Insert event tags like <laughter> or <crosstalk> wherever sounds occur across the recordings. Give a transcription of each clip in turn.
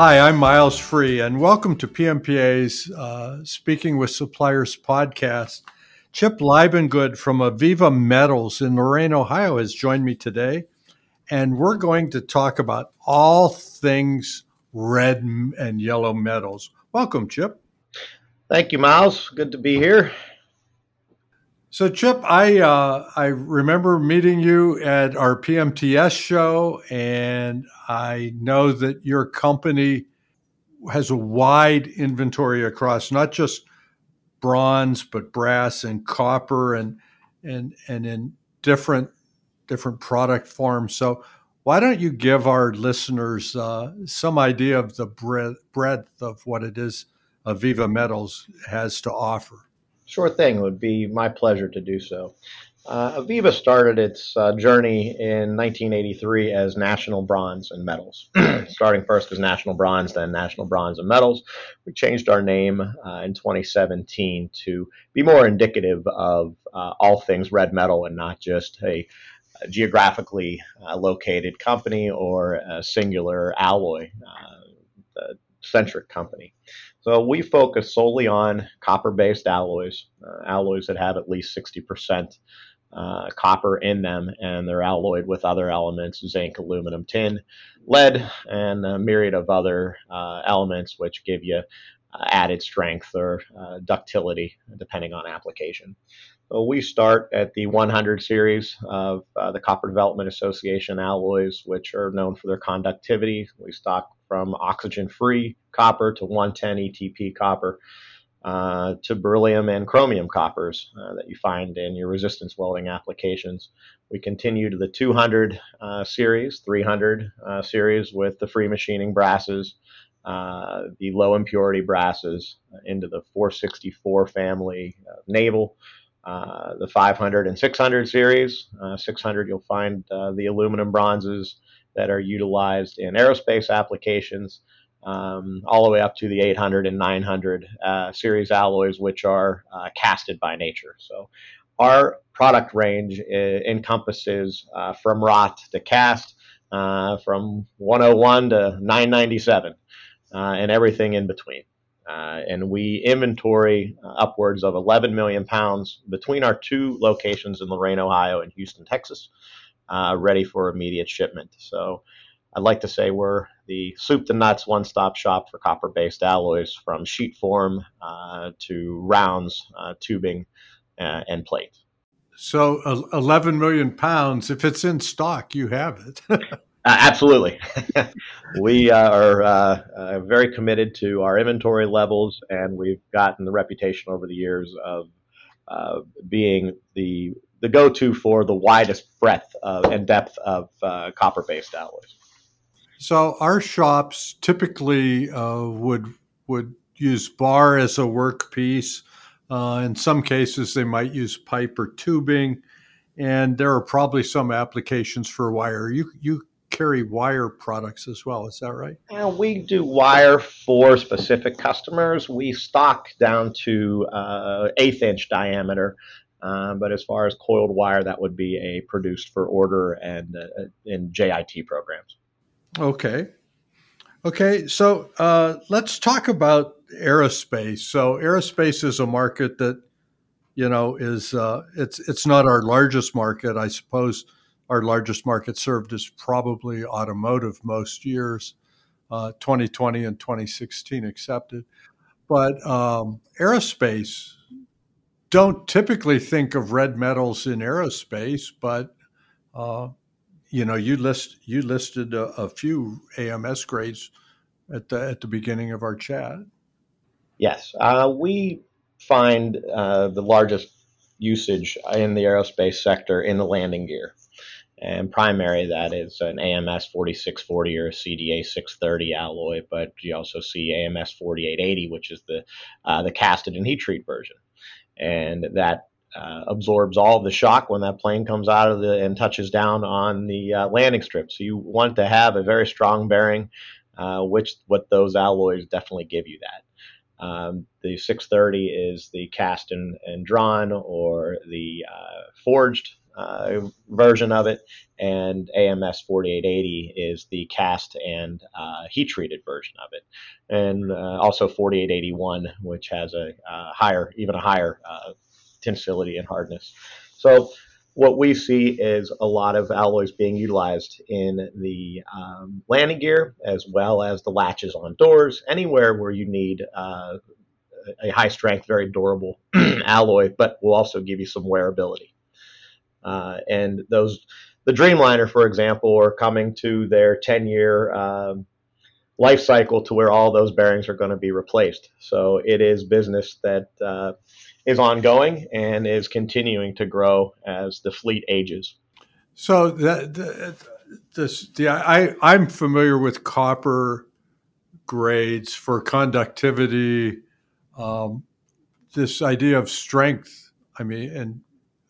Hi, I'm Miles Free, and welcome to PMPA's uh, Speaking with Suppliers podcast. Chip Libengood from Aviva Metals in Lorain, Ohio, has joined me today, and we're going to talk about all things red and yellow metals. Welcome, Chip. Thank you, Miles. Good to be here. So, Chip, I uh, I remember meeting you at our PMTS show, and I know that your company has a wide inventory across not just bronze, but brass and copper, and and and in different different product forms. So, why don't you give our listeners uh, some idea of the breadth of what it is Aviva Metals has to offer? Sure thing. It would be my pleasure to do so. Uh, Aviva started its uh, journey in 1983 as National Bronze and Metals, <clears throat> starting first as National Bronze, then National Bronze and Metals. We changed our name uh, in 2017 to be more indicative of uh, all things red metal and not just a, a geographically uh, located company or a singular alloy uh, centric company. So we focus solely on copper-based alloys, uh, alloys that have at least 60% uh, copper in them, and they're alloyed with other elements: zinc, aluminum, tin, lead, and a myriad of other uh, elements which give you uh, added strength or uh, ductility depending on application. So we start at the 100 series of uh, the Copper Development Association alloys, which are known for their conductivity. We stock from oxygen free copper to 110 ETP copper uh, to beryllium and chromium coppers uh, that you find in your resistance welding applications. We continue to the 200 uh, series, 300 uh, series with the free machining brasses, uh, the low impurity brasses into the 464 family naval. the 500 and 600 series. 600, you'll find the aluminum bronzes, that are utilized in aerospace applications, um, all the way up to the 800 and 900 uh, series alloys, which are uh, casted by nature. So our product range uh, encompasses uh, from wrought to cast, uh, from 101 to 997, uh, and everything in between. and we inventory upwards of 11 million pounds between our two locations in Lorain, Ohio, and Houston, Texas uh, ready for immediate shipment. So I'd like to say we're the soup to nuts one stop shop for copper based alloys from sheet form uh, to rounds, uh, tubing, uh, and plate. So uh, 11 million pounds, if it's in stock, you have it. <laughs> Uh, absolutely. <laughs> we are very committed to our inventory levels, and we've gotten the reputation over the years of being the the go-to for the widest breadth of, and depth of uh, copper-based alloys. So our shops typically uh, would would use bar as a workpiece. Uh, in some cases, they might use pipe or tubing, and there are probably some applications for wire. You you carry wire products as well, is that right? Yeah, we do wire for specific customers. We stock down to uh, eighth inch diameter um, but as far as coiled wire, that would be a produced for order and uh, in JIT programs. Okay. Okay. So uh, let's talk about aerospace. So aerospace is a market that you know is uh, it's it's not our largest market. I suppose our largest market served is probably automotive most years, 2020 uh, and 2016 accepted. But um, aerospace don't typically think of red metals in aerospace, but uh, you know, you list you listed a, a, few AMS grades at the at the beginning of our chat. Yes, uh, we find uh, the largest usage in the aerospace sector in the landing gear. And primary, that is an AMS 4640 or a CDA 630 alloy, but you also see AMS 4880, which is the uh, the casted and heat treat version and that uh, absorbs all the shock when that plane comes out of the and touches down on the uh, landing strip. So you want to have a very strong bearing, uh, which what those alloys definitely give you that. Um, the 630 is the cast and, and drawn or the uh, forged uh, version of it, and AMS 4880 is the cast and uh, heat treated version of it, and also 4881, which has a higher, even a higher tensility and hardness. So what we see is a lot of alloys being utilized in the um, landing gear as well as the latches on doors, anywhere where you need uh, a high strength, very durable <clears throat> alloy, but will also give you some wearability. Uh, and those, the Dreamliner, for example, are coming to their 10 year um, life cycle to where all those bearings are going to be replaced. So it is business that uh, is ongoing and is continuing to grow as the fleet ages. So this, the, I, I'm familiar with copper grades for conductivity. Um, this idea of strength, I mean, and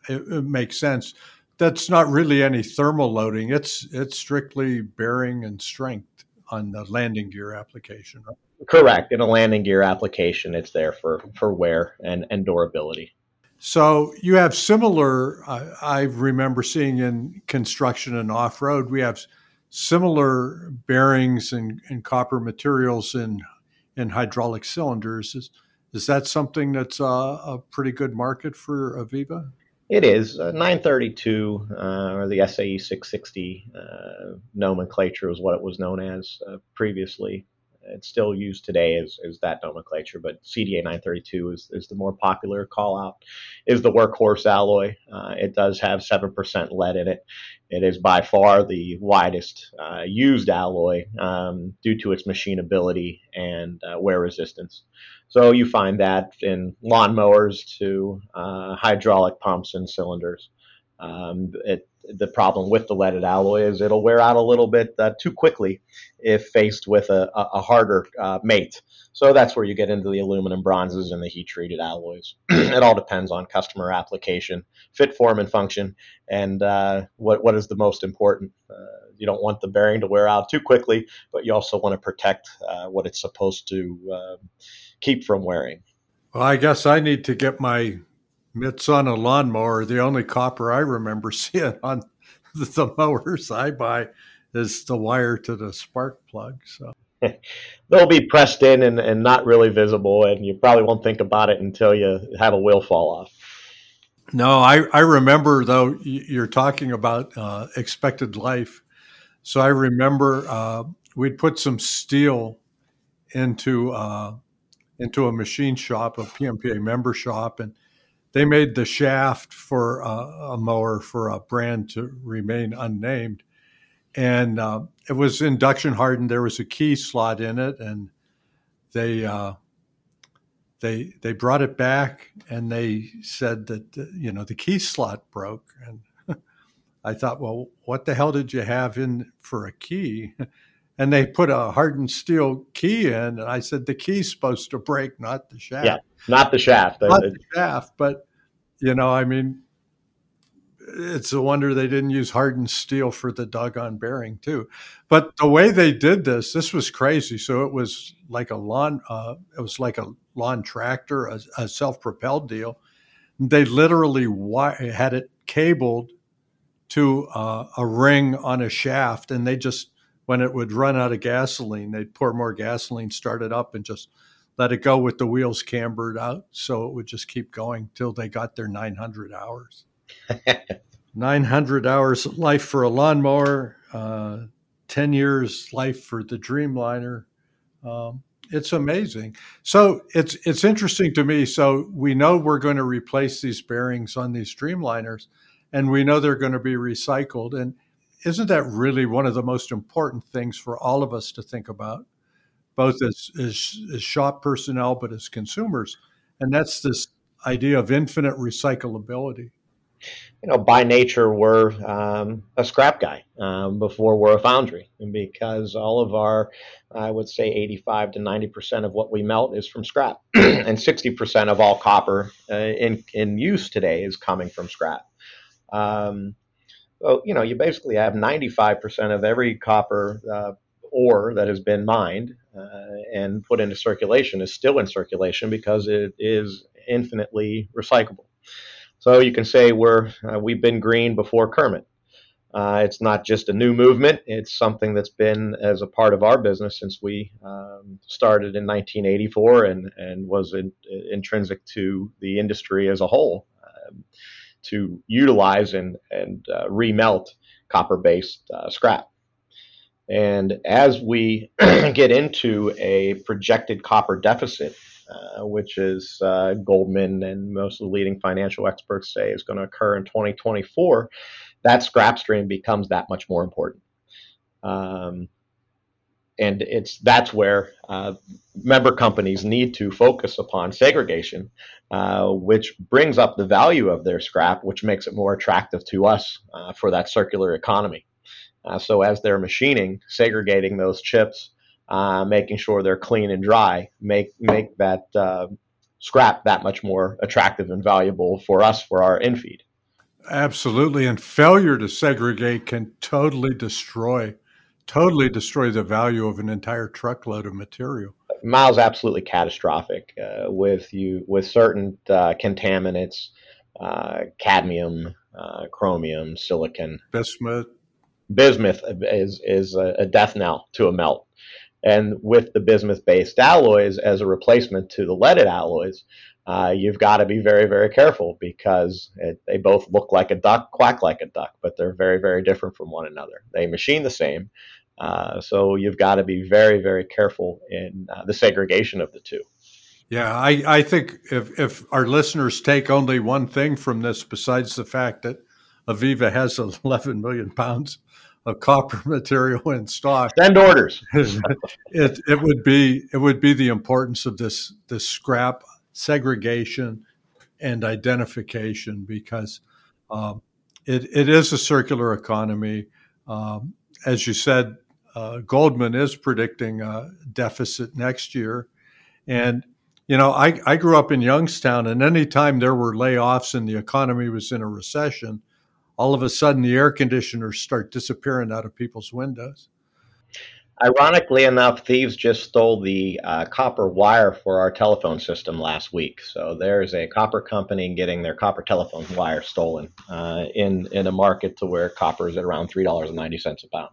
it, it, makes sense. That's not really any thermal loading. It's it's strictly bearing and strength on the landing gear application. Right? Correct. In a landing gear application, it's there for, for wear and, and durability. So you have similar, uh, I remember seeing in construction and off road, we have similar bearings and, and copper materials in, in hydraulic cylinders. Is, is that something that's a, a pretty good market for Aviva? It is. Uh, 932 uh, or the SAE 660 uh, nomenclature is what it was known as uh, previously it's still used today as, as that nomenclature, but CDA 932 is, is the more popular call out, is the workhorse alloy. Uh, it does have 7% lead in it. It is by far the widest uh, used alloy um, due to its machinability and uh, wear resistance. So you find that in lawnmowers to uh, hydraulic pumps and cylinders. Um, it, the problem with the leaded alloy is it'll wear out a little bit uh, too quickly if faced with a, a harder uh, mate. So that's where you get into the aluminum bronzes and the heat treated alloys. <clears throat> it all depends on customer application, fit, form, and function, and uh, what what is the most important. Uh, you don't want the bearing to wear out too quickly, but you also want to protect uh, what it's supposed to uh, keep from wearing. Well, I guess I need to get my mitts on a lawnmower. The only copper I remember <laughs> seeing on the mowers I buy is the wire to the spark plug. So <laughs> they'll be pressed in and, and not really visible, and you probably won't think about it until you have a wheel fall off. No, I, I remember though you're talking about uh, expected life. So I remember uh, we'd put some steel into uh, into a machine shop, a PMPA member shop, and they made the shaft for a, a mower for a brand to remain unnamed, and uh, it was induction hardened. There was a key slot in it, and they uh, they they brought it back, and they said that you know the key slot broke, and <laughs> I thought, well, what the hell did you have in for a key? and they put a hardened steel key in, and I said the key's supposed to break, not the shaft. Yeah, not the shaft. Not the shaft, but you know, I mean, it's a wonder they didn't use hardened steel for the doggone bearing too. But the way they did this, this was crazy. So it was like a lawn, uh, it was like a lawn tractor, a, a self-propelled deal. They literally wi- had it cabled to uh, a ring on a shaft, and they just when it would run out of gasoline, they'd pour more gasoline, start it up, and just let it go with the wheels cambered out. So it would just keep going till they got their 900 hours. <laughs> 900 hours life for a lawnmower, uh, 10 years life for the Dreamliner. Um, it's amazing. So it's it's interesting to me. So we know we're going to replace these bearings on these Dreamliners, and we know they're going to be recycled. And isn't that really one of the most important things for all of us to think about, both as, as, as shop personnel, but as consumers? And that's this idea of infinite recyclability. You know, by nature, we're um, a scrap guy um, before we're a foundry, and because all of our, I would say, 85 to 90 percent of what we melt is from scrap, <clears throat> and 60 percent of all copper uh, in in use today is coming from scrap. Um, well, you know, you basically have 95% of every copper uh, ore that has been mined uh, and put into circulation is still in circulation because it is infinitely recyclable. So you can say we're uh, we've been green before Kermit. Uh, it's not just a new movement; it's something that's been as a part of our business since we um, started in 1984 and and was in, intrinsic to the industry as a whole um, to utilize and and uh, remelt copper-based uh, scrap. And as we <clears throat> get into a projected copper deficit, uh, which is uh, Goldman and most of the leading financial experts say is going to occur in 2024, that scrap stream becomes that much more important. Um, and it's that's where uh, member companies need to focus upon segregation, uh, which brings up the value of their scrap, which makes it more attractive to us uh, for that circular economy. Uh, so as they're machining, segregating those chips, uh, making sure they're clean and dry, make make that uh, scrap that much more attractive and valuable for us for our infeed. Absolutely, and failure to segregate can totally destroy, totally destroy the value of an entire truckload of material. Miles absolutely catastrophic uh, with you with certain uh, contaminants, uh, cadmium, chromium, silicon, bismuth, bismuth is is a death knell to a melt. And with the bismuth based alloys as a replacement to the leaded alloys, uh, you've got to be very, very careful because it, they both look like a duck, quack like a duck, but they're very, very different from one another. They machine the same. Uh, so you've got to be very, very careful in uh, the segregation of the two. Yeah, I, I think if, if our listeners take only one thing from this, besides the fact that Aviva has <laughs> 11 million pounds of copper <laughs> material in stock. Send orders. <laughs> it, it would be it would be the importance of this this scrap segregation and identification because um, it, it is a circular economy. Um, as you said, uh, Goldman is predicting a deficit next year. And, you know, I, I grew up in Youngstown, and anytime there were layoffs and the economy was in a recession, all of a sudden the air conditioners start disappearing out of people's windows. Ironically enough, thieves just stole the uh, copper wire for our telephone system last week. So there's a copper company getting their copper telephone wire stolen uh, in in a market to where copper is at around three dollars and ninety cents a pound.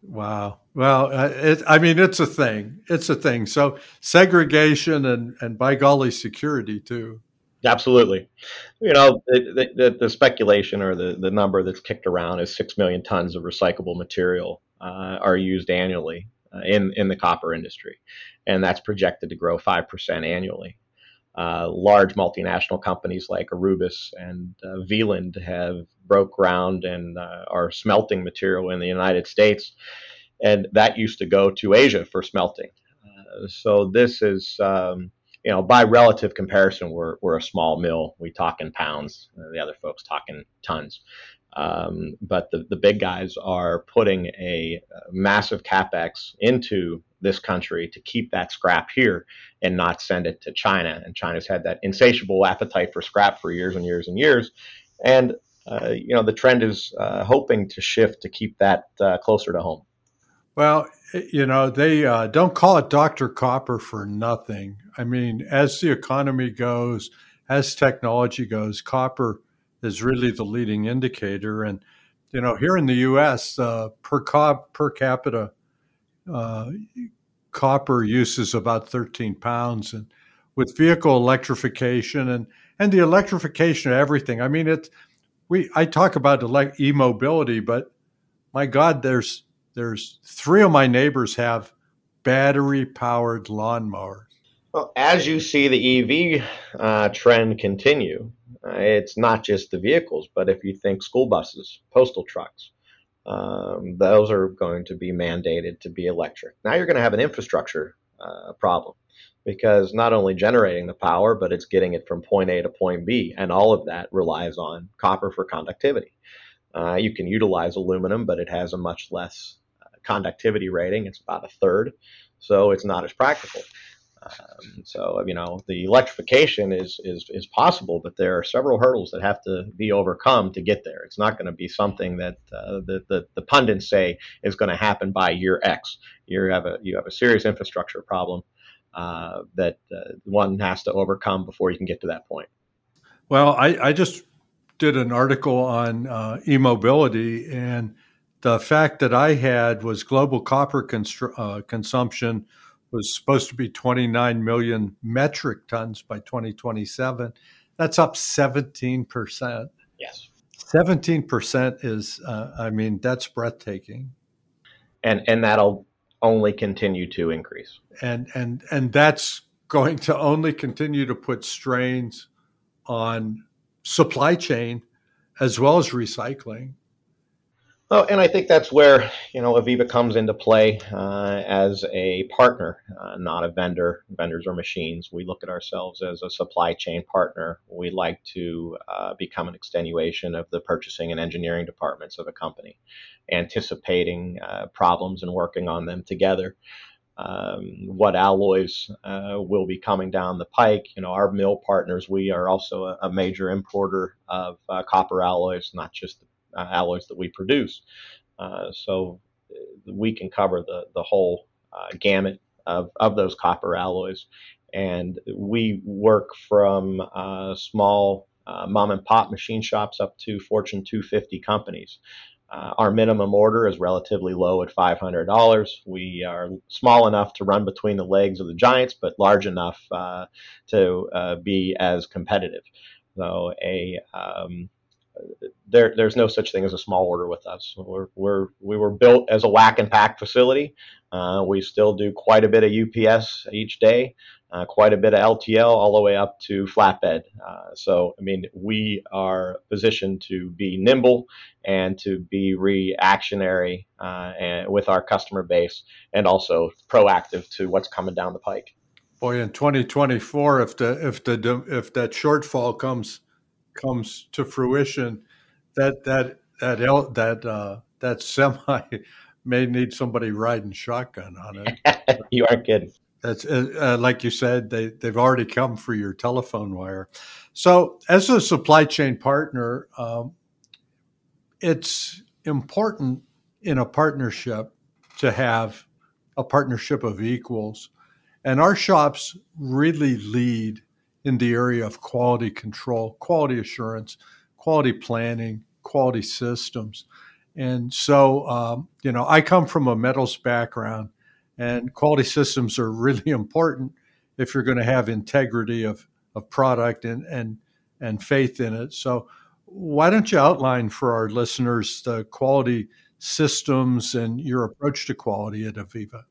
Wow. Well, uh, it, I mean, it's a thing. It's a thing. So segregation and and by golly, security too. Absolutely. You know, the, the, the, speculation or the, the number that's kicked around is 6 million tons of recyclable material uh, are used annually uh, in, in the copper industry. And that's projected to grow 5% annually. Uh, large multinational companies like Aurubis and uh, Wieland have broke ground and uh, are smelting material in the United States. And that used to go to Asia for smelting. Uh, so this is... Um, you know, by relative comparison, we're, we're a small mill. We talk in pounds. Uh, the other folks talk in tons. Um, but the, the big guys are putting a, massive capex into this country to keep that scrap here and not send it to China. And China's had that insatiable appetite for scrap for years and years and years. And, uh, you know, the trend is uh, hoping to shift to keep that uh, closer to home. Well, you know, they uh, don't call it Dr. Copper for nothing. I mean, as the economy goes, as technology goes, copper is really the leading indicator. And, you know, here in the U.S., uh, per, co- per capita uh, copper use is about 13 pounds. And with vehicle electrification and, and the electrification of everything, I mean, it's, we, I talk about elect- e-mobility, but my God, there's there's three of my neighbors have battery powered lawnmowers. Well, as you see the EV uh, trend continue, uh, it's not just the vehicles, but if you think school buses, postal trucks, um, those are going to be mandated to be electric. Now you're going to have an infrastructure uh, problem because not only generating the power, but it's getting it from point A to point B, and all of that relies on copper for conductivity. Uh, you can utilize aluminum, but it has a much less conductivity rating. It's about a third, so it's not as practical. Um, so you know the electrification is, is is possible, but there are several hurdles that have to be overcome to get there. It's not going to be something that uh, the, the, the pundits say is going to happen by year X. You have a you have a serious infrastructure problem uh, that uh, one has to overcome before you can get to that point. Well, I, I just did an article on uh, e-mobility, and the fact that I had was global copper constr- uh, consumption was supposed to be 29 million metric tons by 2027. That's up 17%. Yes. 17% is, uh, I mean, that's breathtaking. And, and that'll only continue to increase. And, and, and that's going to only continue to put strains on supply chain as well as recycling. Oh, and I think that's where you know Aviva comes into play uh, as a partner, uh, not a vendor. Vendors are machines. We look at ourselves as a supply chain partner. We like to uh, become an extenuation of the purchasing and engineering departments of a company, anticipating uh, problems and working on them together um, what alloys uh, will be coming down the pike. You know, our mill partners, we are also a, a major importer of uh, copper alloys, not just the uh, alloys that we produce. Uh, so uh, we can cover the, the whole uh, gamut of, of those copper alloys. And we work from small mom and pop machine shops up to Fortune 250 companies. Uh, our minimum order is relatively low at $500. We are small enough to run between the legs of the giants, but large enough uh, to uh, be as competitive. So a um, there, there's no such thing as a small order with us. We're, we're we were built as a whack and pack facility. Uh, we still do quite a bit of UPS each day uh, quite a bit of LTL all the way up to flatbed. Uh, so, I mean, we are positioned to be nimble and to be reactionary uh, and with our customer base and also proactive to what's coming down the pike. Boy, in 2024, if the if the if that shortfall comes comes to fruition, that that that that uh, that semi <laughs> may need somebody riding shotgun on it. <laughs> you aren't kidding. That's uh, uh, like you said, they, they've already come for your telephone wire. So, as a supply chain partner, um, it's important in a partnership to have a partnership of equals. And our shops really lead in the area of quality control, quality assurance, quality planning, quality systems. And so, um, you know, I come from a metals background. And quality systems are <laughs> really important if you're going to have integrity of, of product and, and, and faith in it. So, why don't you outline for our listeners the quality systems and your approach to quality at Aviva?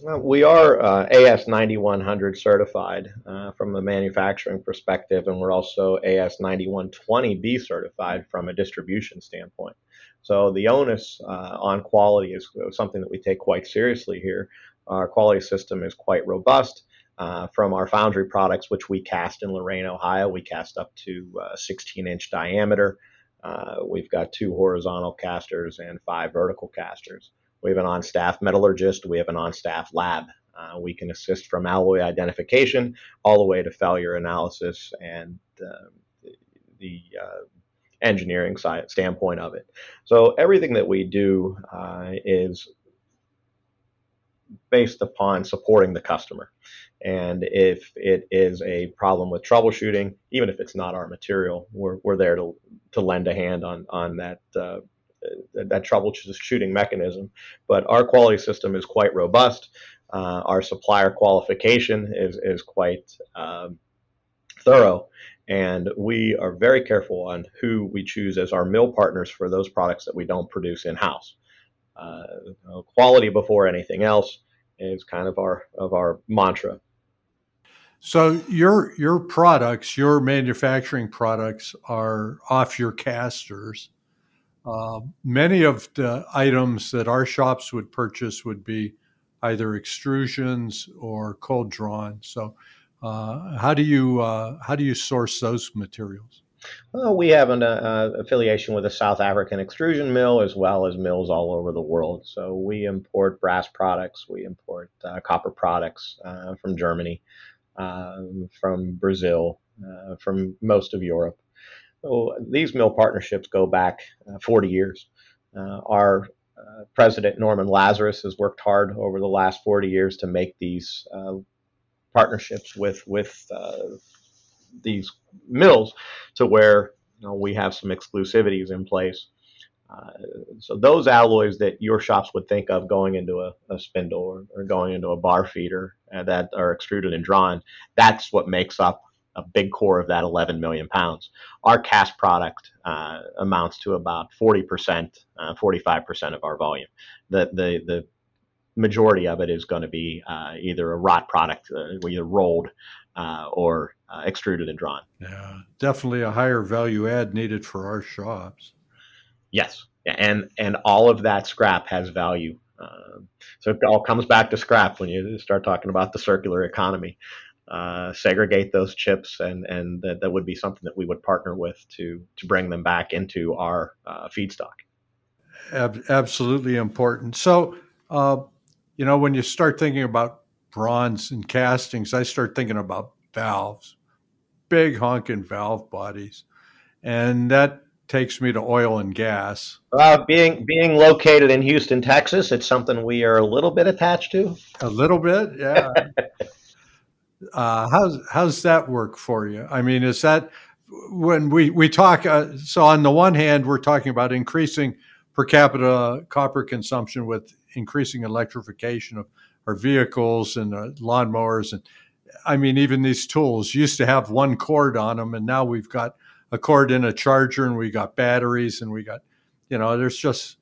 We are uh, AS 9100 certified uh, from a manufacturing perspective, and we're also AS 9120B certified from a distribution standpoint. So the onus uh, on quality is something that we take quite seriously here. Our quality system is quite robust. Uh, from our foundry products, which we cast in Lorain, Ohio, we cast up to uh, 16 inch diameter. Uh, we've got two horizontal casters and five vertical casters. We have an on staff metallurgist, we have an on staff lab. Uh, we can assist from alloy identification all the way to failure analysis and uh, the uh, engineering side, standpoint of it. So everything that we do uh, is based upon supporting the customer. And if it is a problem with troubleshooting, even if it's not our material, we're, we're there to, to lend a hand on, on that, uh, that troubleshooting mechanism. But our quality system is quite robust. Uh, our supplier qualification is, is quite um, thorough. And we are very careful on who we choose as our mill partners for those products that we don't produce in house. Uh, quality before anything else is kind of our of our mantra. So your your products, your manufacturing products, are off your casters. Uh, many of the items that our shops would purchase would be either extrusions or cold drawn. So uh, how do you uh, how do you source those materials? Well, we have an uh, affiliation with a South African extrusion mill as well as mills all over the world. So we import brass products, we import uh, copper products uh, from Germany, um, from Brazil, uh, from most of Europe. So these mill partnerships go back 40 years. our president Norman Lazarus has worked hard over the last 40 years to make these partnerships with with uh, these mills to where you know, we have some exclusivities in place. Uh, so those alloys that your shops would think of going into a, a spindle or, or, going into a bar feeder uh, that are extruded and drawn, that's what makes up a big core of that 11 million pounds. Our cast product uh, amounts to about 40%, 45% uh, of our volume. The, the, the majority of it is going to be uh, either a wrought product, uh, either rolled or extruded and drawn. Yeah, definitely a higher value add needed for our shops. Yes, and and all of that scrap has value. Uh, so it all comes back to scrap when you start talking about the circular economy. Uh, segregate those chips, and and that, that would be something that we would partner with to to bring them back into our uh, feedstock. Ab- absolutely important. So, uh, you know, when you start thinking about bronze and castings, I start thinking about valves, big honking valve bodies, and that takes me to oil and gas. Uh, being being located in Houston, Texas, it's something we are a little bit attached to. A little bit, yeah. <laughs> uh, how's how's that work for you? I mean, is that when we we talk? Uh, so on the one hand, we're talking about increasing per capita copper consumption with increasing electrification of our vehicles and uh, lawnmowers, and I mean, even these tools used to have one cord on them, and now we've got a cord in a charger and we got batteries and we got, you know, there's just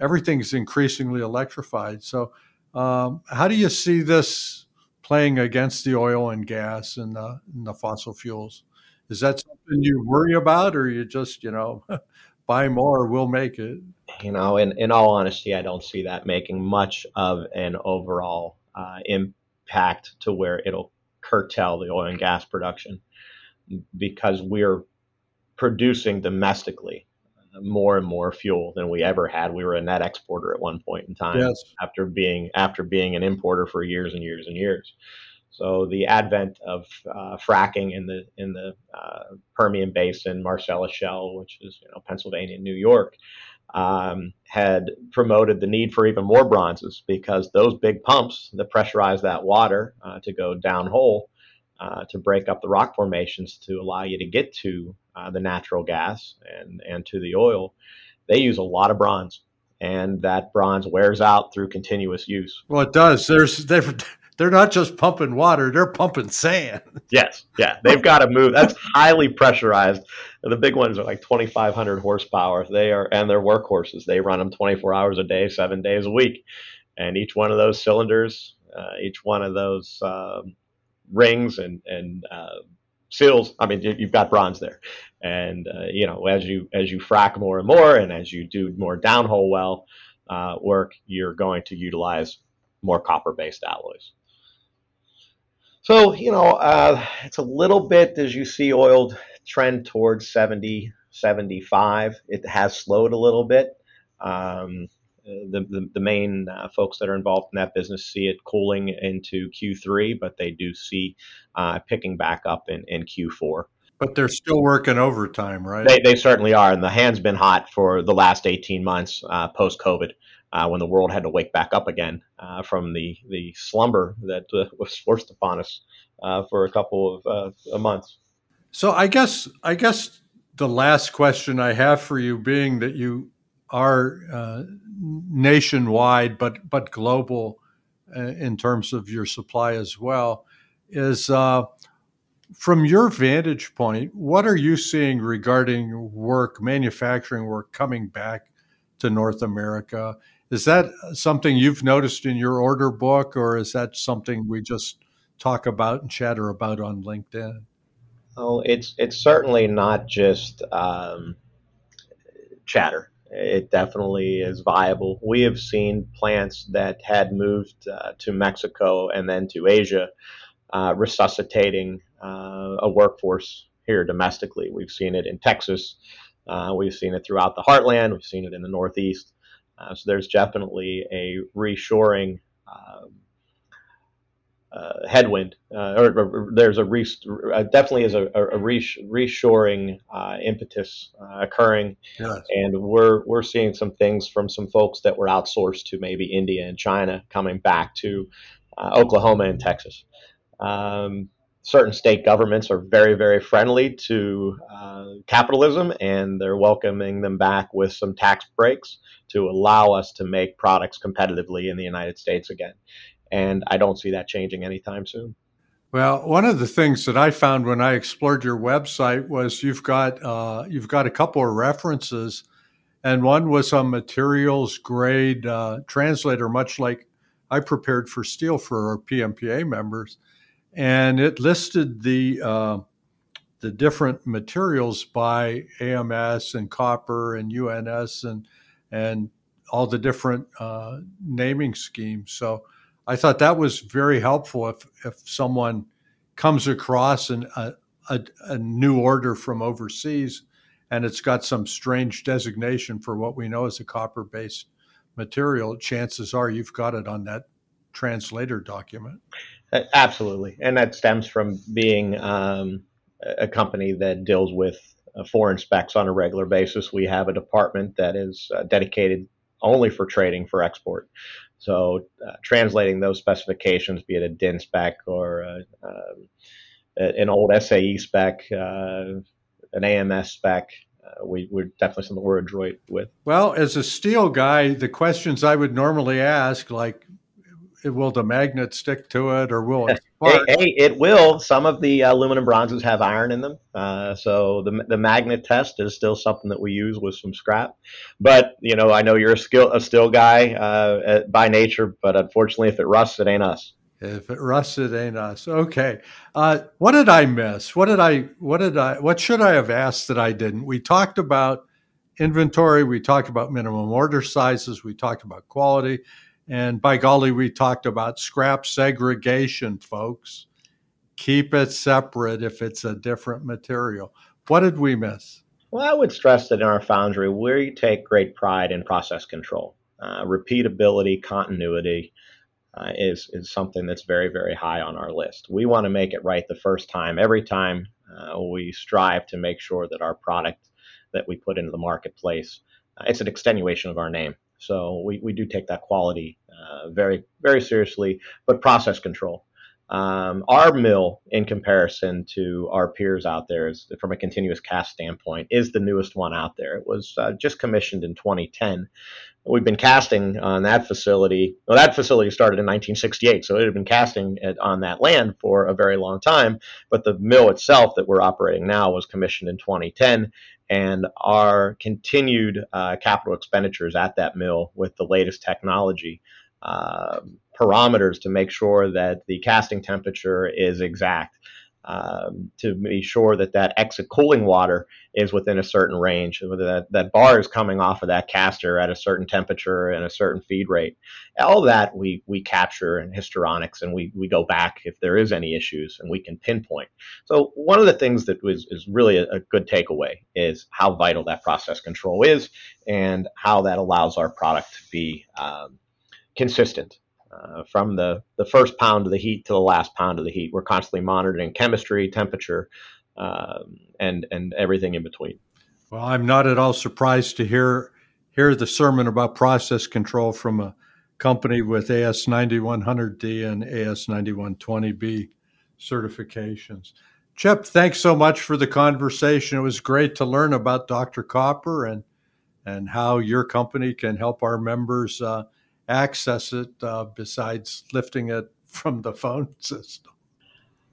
everything's increasingly electrified. So, um, how do you see this playing against the oil and gas and the, and the fossil fuels? Is that something you worry about, or you just, you know, <laughs> buy more, we'll make it? You know, in, in all honesty, I don't see that making much of an overall uh, impact to where it'll curtail the oil and gas production because we're producing domestically more and more fuel than we ever had. We were a net exporter at one point in time yes. after being after being an importer for years and years and years. So the advent of uh, fracking in the in the uh, Permian Basin, Marcellus Shale, which is you know Pennsylvania and New York, um, had promoted the need for even more bronzes because those big pumps that pressurize that water uh, to go downhole uh, to break up the rock formations to allow you to get to uh, the natural gas and, and to the oil, they use a lot of bronze. And that bronze wears out through continuous use. Well, it does. There's they're, they're not just pumping water; they're pumping sand. <laughs> Yes, yeah, they've got to move. That's highly pressurized. The big ones are like 2,500 horsepower. They are, and they're workhorses. They run them 24 hours a day, seven days a week. And each one of those cylinders, uh, each one of those um, rings and and uh, seals. I mean, you've got bronze there, and uh, you know as you as you frack more and more, and as you do more downhole well uh, work, you're going to utilize more copper-based alloys. So you know uh, it's a little bit as you see oil trend towards 70, 75. It has slowed a little bit. Um, the, the, the main uh, folks that are involved in that business see it cooling into Q3, but they do see uh, picking back up in, in Q4. But they're still working overtime, right? They, they certainly are. And the hand's been hot for the last 18 months uh, post COVID. Uh, when the world had to wake back up again uh, from the, the slumber that uh, <laughs> was forced upon us for a couple of months. So I guess I guess the last question I have for you, being that you are uh, nationwide, but but global uh, in terms of your supply as well, is uh, from your vantage point, what are you seeing regarding work, manufacturing work coming back to North America? Is that something you've noticed in your order book, or is that something we just talk about and chatter about on LinkedIn? Oh, it's it's certainly not just um, chatter it definitely is viable. We have seen plants that had moved uh, to Mexico and then to Asia uh, resuscitating uh, a workforce here domestically. We've seen it in Texas. Uh, we've seen it throughout the heartland. We've seen it in the Northeast. Uh, so there's definitely a reshoring um, uh, headwind, uh, or, or, there's a re- uh, definitely is a, a reshoring uh, impetus uh, occurring, yes. and we're we're seeing some things from some folks that were outsourced to maybe India and China coming back to uh, Oklahoma and Texas. Um, certain state governments are very, very friendly to uh, capitalism and they're welcoming them back with some tax breaks to allow us to make products competitively in the United States again. And I don't see that changing anytime soon. Well, one of the things that I found when I explored your website was you've got uh, you've got a couple of references, and one was a materials grade uh, translator, much like I prepared for Steel for our PMPA members, and it listed the uh, the different materials by AMS and copper and UNS and and all the different uh, naming schemes. So I thought that was very helpful if if someone comes across an, a, a, a new order from overseas and it's got some strange designation for what we know as a copper based material, chances are you've got it on that translator document. Absolutely. And that stems from being um, a company that deals with uh, foreign specs on a regular basis. We have a department that is uh, dedicated only for trading for export. So uh, translating those specifications, be it a DIN spec or a, um, an old SAE spec, uh, an AMS spec, uh, we, we're definitely something we're adroit with. Well, as a steel guy, the questions I would normally ask, like will the magnet stick to it or will it hey, hey, it will. Some of the aluminum bronzes have iron in them. Uh, so the, the magnet test is still something that we use with some scrap. But you know i know you're a skill a still guy uh, by nature but unfortunately if it rusts it ain't us. If it rusts it ain't us. Okay. Uh, what did i miss? What did i what did i what should i have asked that i didn't? We talked about inventory. We talked about minimum order sizes. We talked about quality and by golly, we talked about scrap segregation, folks. Keep it separate if it's a different material. What did we miss? Well, I would stress that in our foundry, we take great pride in process control. Uh, repeatability, continuity uh, is, is something that's very, very high on our list. We want to make it right the first time. Every time uh, we strive to make sure that our product that we put into the marketplace, uh, it's an extenuation of our name. So we, we do take that quality uh, very, very seriously, but process control. Um, our mill, in comparison to our peers out there, is from a continuous cast standpoint, is the newest one out there. It was uh, just commissioned in 2010. We've been casting on that facility. Well, that facility started in 1968, so it had been casting on that land for a very long time. But the mill itself that we're operating now was commissioned in 2010, and our continued uh, capital expenditures at that mill with the latest technology uh, parameters to make sure that the casting temperature is exact um, to be sure that that exit cooling water is within a certain range, that, that bar is coming off of that caster at a certain temperature and a certain feed rate. All that we, we capture in histronics and we, we go back if there is any issues and we can pinpoint. So one of the things that was, is really a, a good takeaway is how vital that process control is and how that allows our product to be um, consistent uh, from the, the first pound of the heat to the last pound of the heat. We're constantly monitoring chemistry, temperature, um, and and everything in between. Well, I'm not at all surprised to hear hear the sermon about process control from a company with AS 9100D and AS 9120B certifications. Chip, thanks so much for the conversation. It was great to learn about Dr. Copper and and how your company can help our members uh, access it uh, besides lifting it from the phone <laughs> system.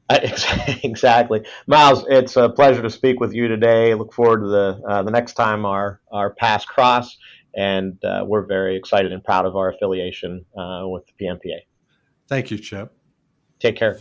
<laughs> Exactly, Miles. It's a pleasure to speak with you today. Look forward to the uh, the next time our our paths cross, and uh, we're very excited and proud of our affiliation uh, with the PMPA. Thank you, Chip. Take care.